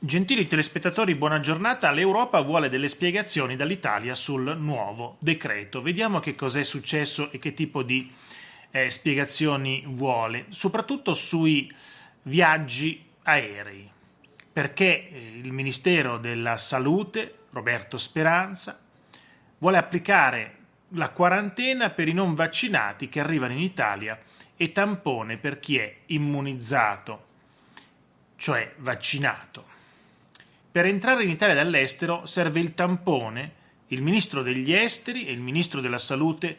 Gentili telespettatori, buona giornata. L'Europa vuole delle spiegazioni dall'Italia sul nuovo decreto. Vediamo che cos'è successo e che tipo di eh, spiegazioni vuole, soprattutto sui viaggi aerei, perché eh, il Ministero della Salute, Roberto Speranza, vuole applicare la quarantena per i non vaccinati che arrivano in Italia e tampone per chi è immunizzato, cioè vaccinato. Per entrare in Italia dall'estero serve il tampone, il ministro degli esteri e il ministro della salute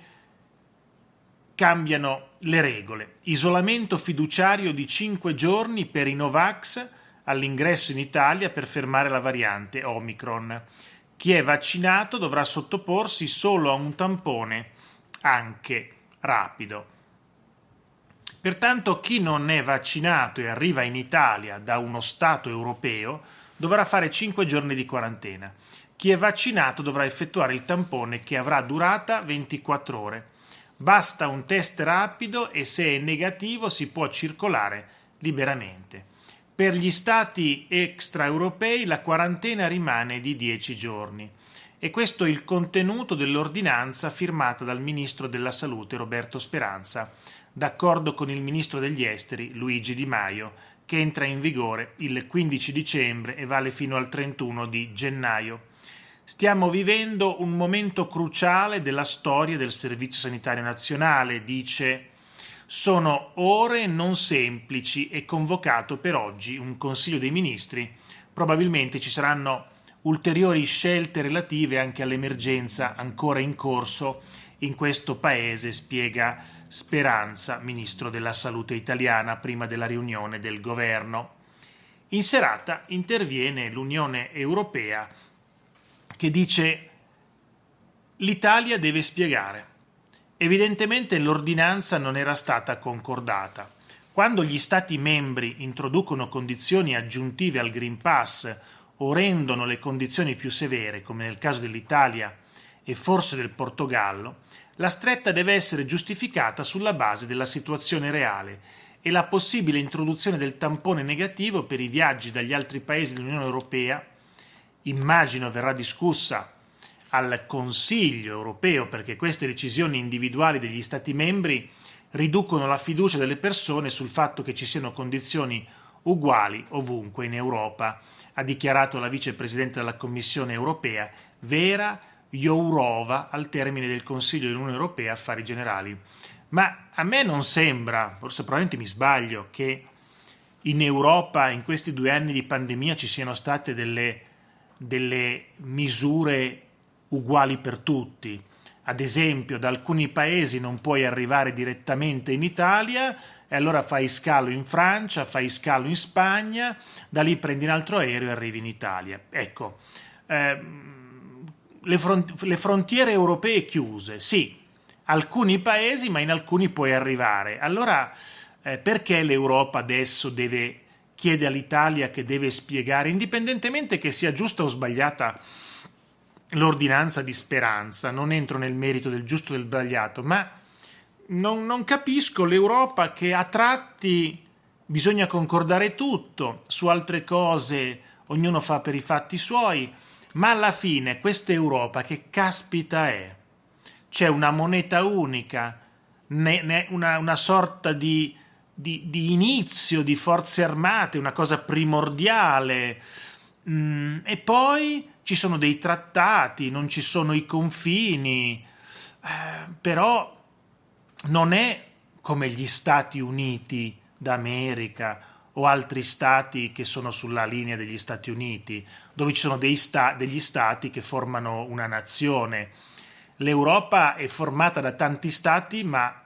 cambiano le regole. Isolamento fiduciario di 5 giorni per i Novax all'ingresso in Italia per fermare la variante Omicron. Chi è vaccinato dovrà sottoporsi solo a un tampone, anche rapido. Pertanto chi non è vaccinato e arriva in Italia da uno Stato europeo dovrà fare 5 giorni di quarantena. Chi è vaccinato dovrà effettuare il tampone che avrà durata 24 ore. Basta un test rapido e se è negativo si può circolare liberamente. Per gli stati extraeuropei la quarantena rimane di 10 giorni. E questo è il contenuto dell'ordinanza firmata dal Ministro della Salute Roberto Speranza, d'accordo con il Ministro degli Esteri Luigi Di Maio, che entra in vigore il 15 dicembre e vale fino al 31 di gennaio. Stiamo vivendo un momento cruciale della storia del Servizio Sanitario Nazionale, dice. Sono ore non semplici e convocato per oggi un Consiglio dei Ministri. Probabilmente ci saranno ulteriori scelte relative anche all'emergenza ancora in corso in questo paese, spiega Speranza, ministro della Salute italiana, prima della riunione del governo. In serata interviene l'Unione Europea che dice l'Italia deve spiegare. Evidentemente l'ordinanza non era stata concordata. Quando gli Stati membri introducono condizioni aggiuntive al Green Pass o rendono le condizioni più severe, come nel caso dell'Italia e forse del Portogallo, la stretta deve essere giustificata sulla base della situazione reale e la possibile introduzione del tampone negativo per i viaggi dagli altri paesi dell'Unione Europea, immagino verrà discussa al Consiglio europeo perché queste decisioni individuali degli Stati membri riducono la fiducia delle persone sul fatto che ci siano condizioni uguali ovunque in Europa, ha dichiarato la vicepresidente della Commissione europea Vera Jourova al termine del Consiglio dell'Unione Europea Affari Generali. Ma a me non sembra, forse probabilmente mi sbaglio, che in Europa in questi due anni di pandemia ci siano state delle, delle misure uguali per tutti. Ad esempio, da alcuni paesi non puoi arrivare direttamente in Italia e allora fai scalo in Francia, fai scalo in Spagna, da lì prendi un altro aereo e arrivi in Italia. Ecco, eh, le, front- le frontiere europee chiuse, sì, alcuni paesi, ma in alcuni puoi arrivare. Allora, eh, perché l'Europa adesso deve chiede all'Italia che deve spiegare, indipendentemente che sia giusta o sbagliata l'ordinanza di speranza, non entro nel merito del giusto e del sbagliato, ma non, non capisco l'Europa che a tratti bisogna concordare tutto, su altre cose ognuno fa per i fatti suoi ma alla fine questa Europa che caspita è? C'è una moneta unica, ne, ne, una, una, sorta di, di, di, inizio di forze armate, una cosa primordiale. Mm, e poi ci sono dei trattati, non ci sono i confini, eh, però non è come gli Stati Uniti d'America o altri stati che sono sulla linea degli Stati Uniti, dove ci sono sta- degli stati che formano una nazione. L'Europa è formata da tanti stati, ma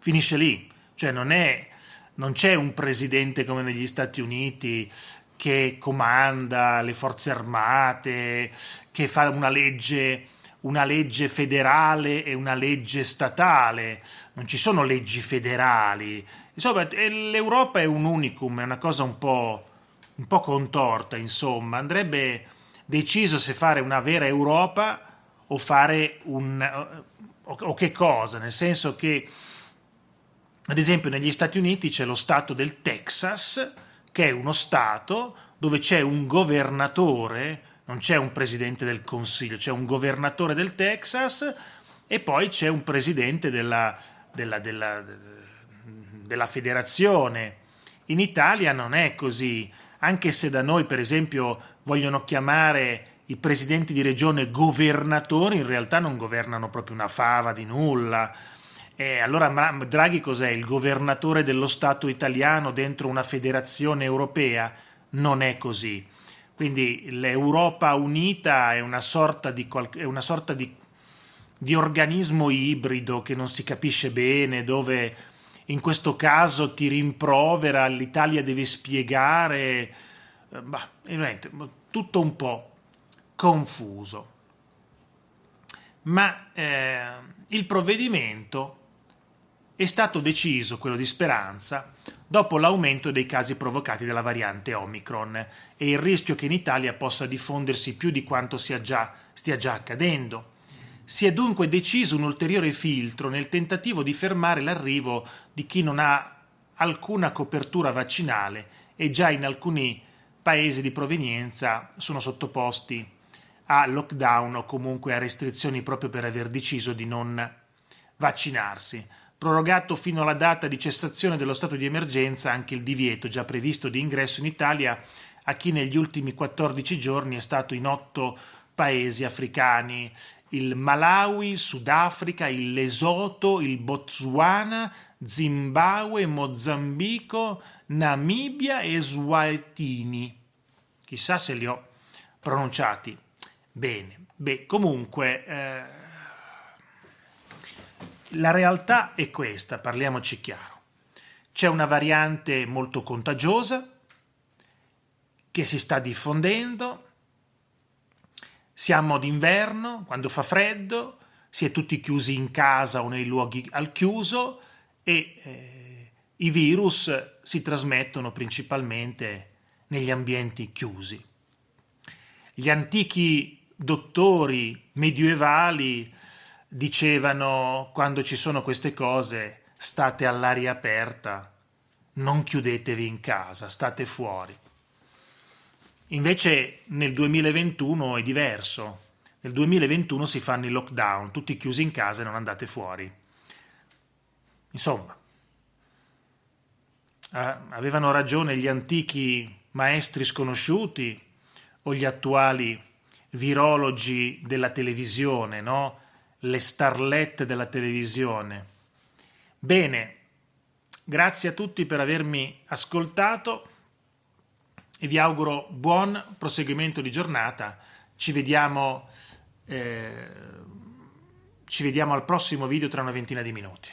finisce lì, cioè non, è, non c'è un presidente come negli Stati Uniti che comanda le forze armate, che fa una legge una legge federale e una legge statale, non ci sono leggi federali. Insomma, l'Europa è un unicum, è una cosa un po', un po' contorta, insomma. Andrebbe deciso se fare una vera Europa o fare un... o, o che cosa, nel senso che, ad esempio, negli Stati Uniti c'è lo stato del Texas, che è uno stato dove c'è un governatore, non c'è un presidente del Consiglio, c'è un governatore del Texas e poi c'è un presidente della, della, della, della federazione. In Italia non è così, anche se da noi, per esempio, vogliono chiamare i presidenti di regione governatori, in realtà non governano proprio una fava di nulla. E allora Draghi cos'è? Il governatore dello Stato italiano dentro una federazione europea? Non è così. Quindi l'Europa unita è una sorta di, una sorta di, di organismo ibrido che non si capisce bene, dove in questo caso ti rimprovera, l'Italia deve spiegare, eh, bah, tutto un po' confuso. Ma eh, il provvedimento è stato deciso, quello di Speranza, dopo l'aumento dei casi provocati dalla variante Omicron e il rischio che in Italia possa diffondersi più di quanto già, stia già accadendo. Si è dunque deciso un ulteriore filtro nel tentativo di fermare l'arrivo di chi non ha alcuna copertura vaccinale e già in alcuni paesi di provenienza sono sottoposti a lockdown o comunque a restrizioni proprio per aver deciso di non vaccinarsi. Prorogato fino alla data di cessazione dello stato di emergenza anche il divieto già previsto di ingresso in Italia a chi negli ultimi 14 giorni è stato in otto paesi africani, il Malawi, il Sudafrica, il Lesoto, il Botswana, Zimbabwe, Mozambico, Namibia e Swatini. Chissà se li ho pronunciati bene. Beh, comunque eh, la realtà è questa, parliamoci chiaro. C'è una variante molto contagiosa che si sta diffondendo. Siamo d'inverno, quando fa freddo, si è tutti chiusi in casa o nei luoghi al chiuso e eh, i virus si trasmettono principalmente negli ambienti chiusi. Gli antichi dottori medievali dicevano quando ci sono queste cose state all'aria aperta, non chiudetevi in casa, state fuori. Invece nel 2021 è diverso. Nel 2021 si fanno i lockdown, tutti chiusi in casa e non andate fuori. Insomma, avevano ragione gli antichi maestri sconosciuti o gli attuali virologi della televisione, no? Le starlette della televisione. Bene, grazie a tutti per avermi ascoltato e vi auguro buon proseguimento di giornata. Ci vediamo, eh, ci vediamo al prossimo video tra una ventina di minuti.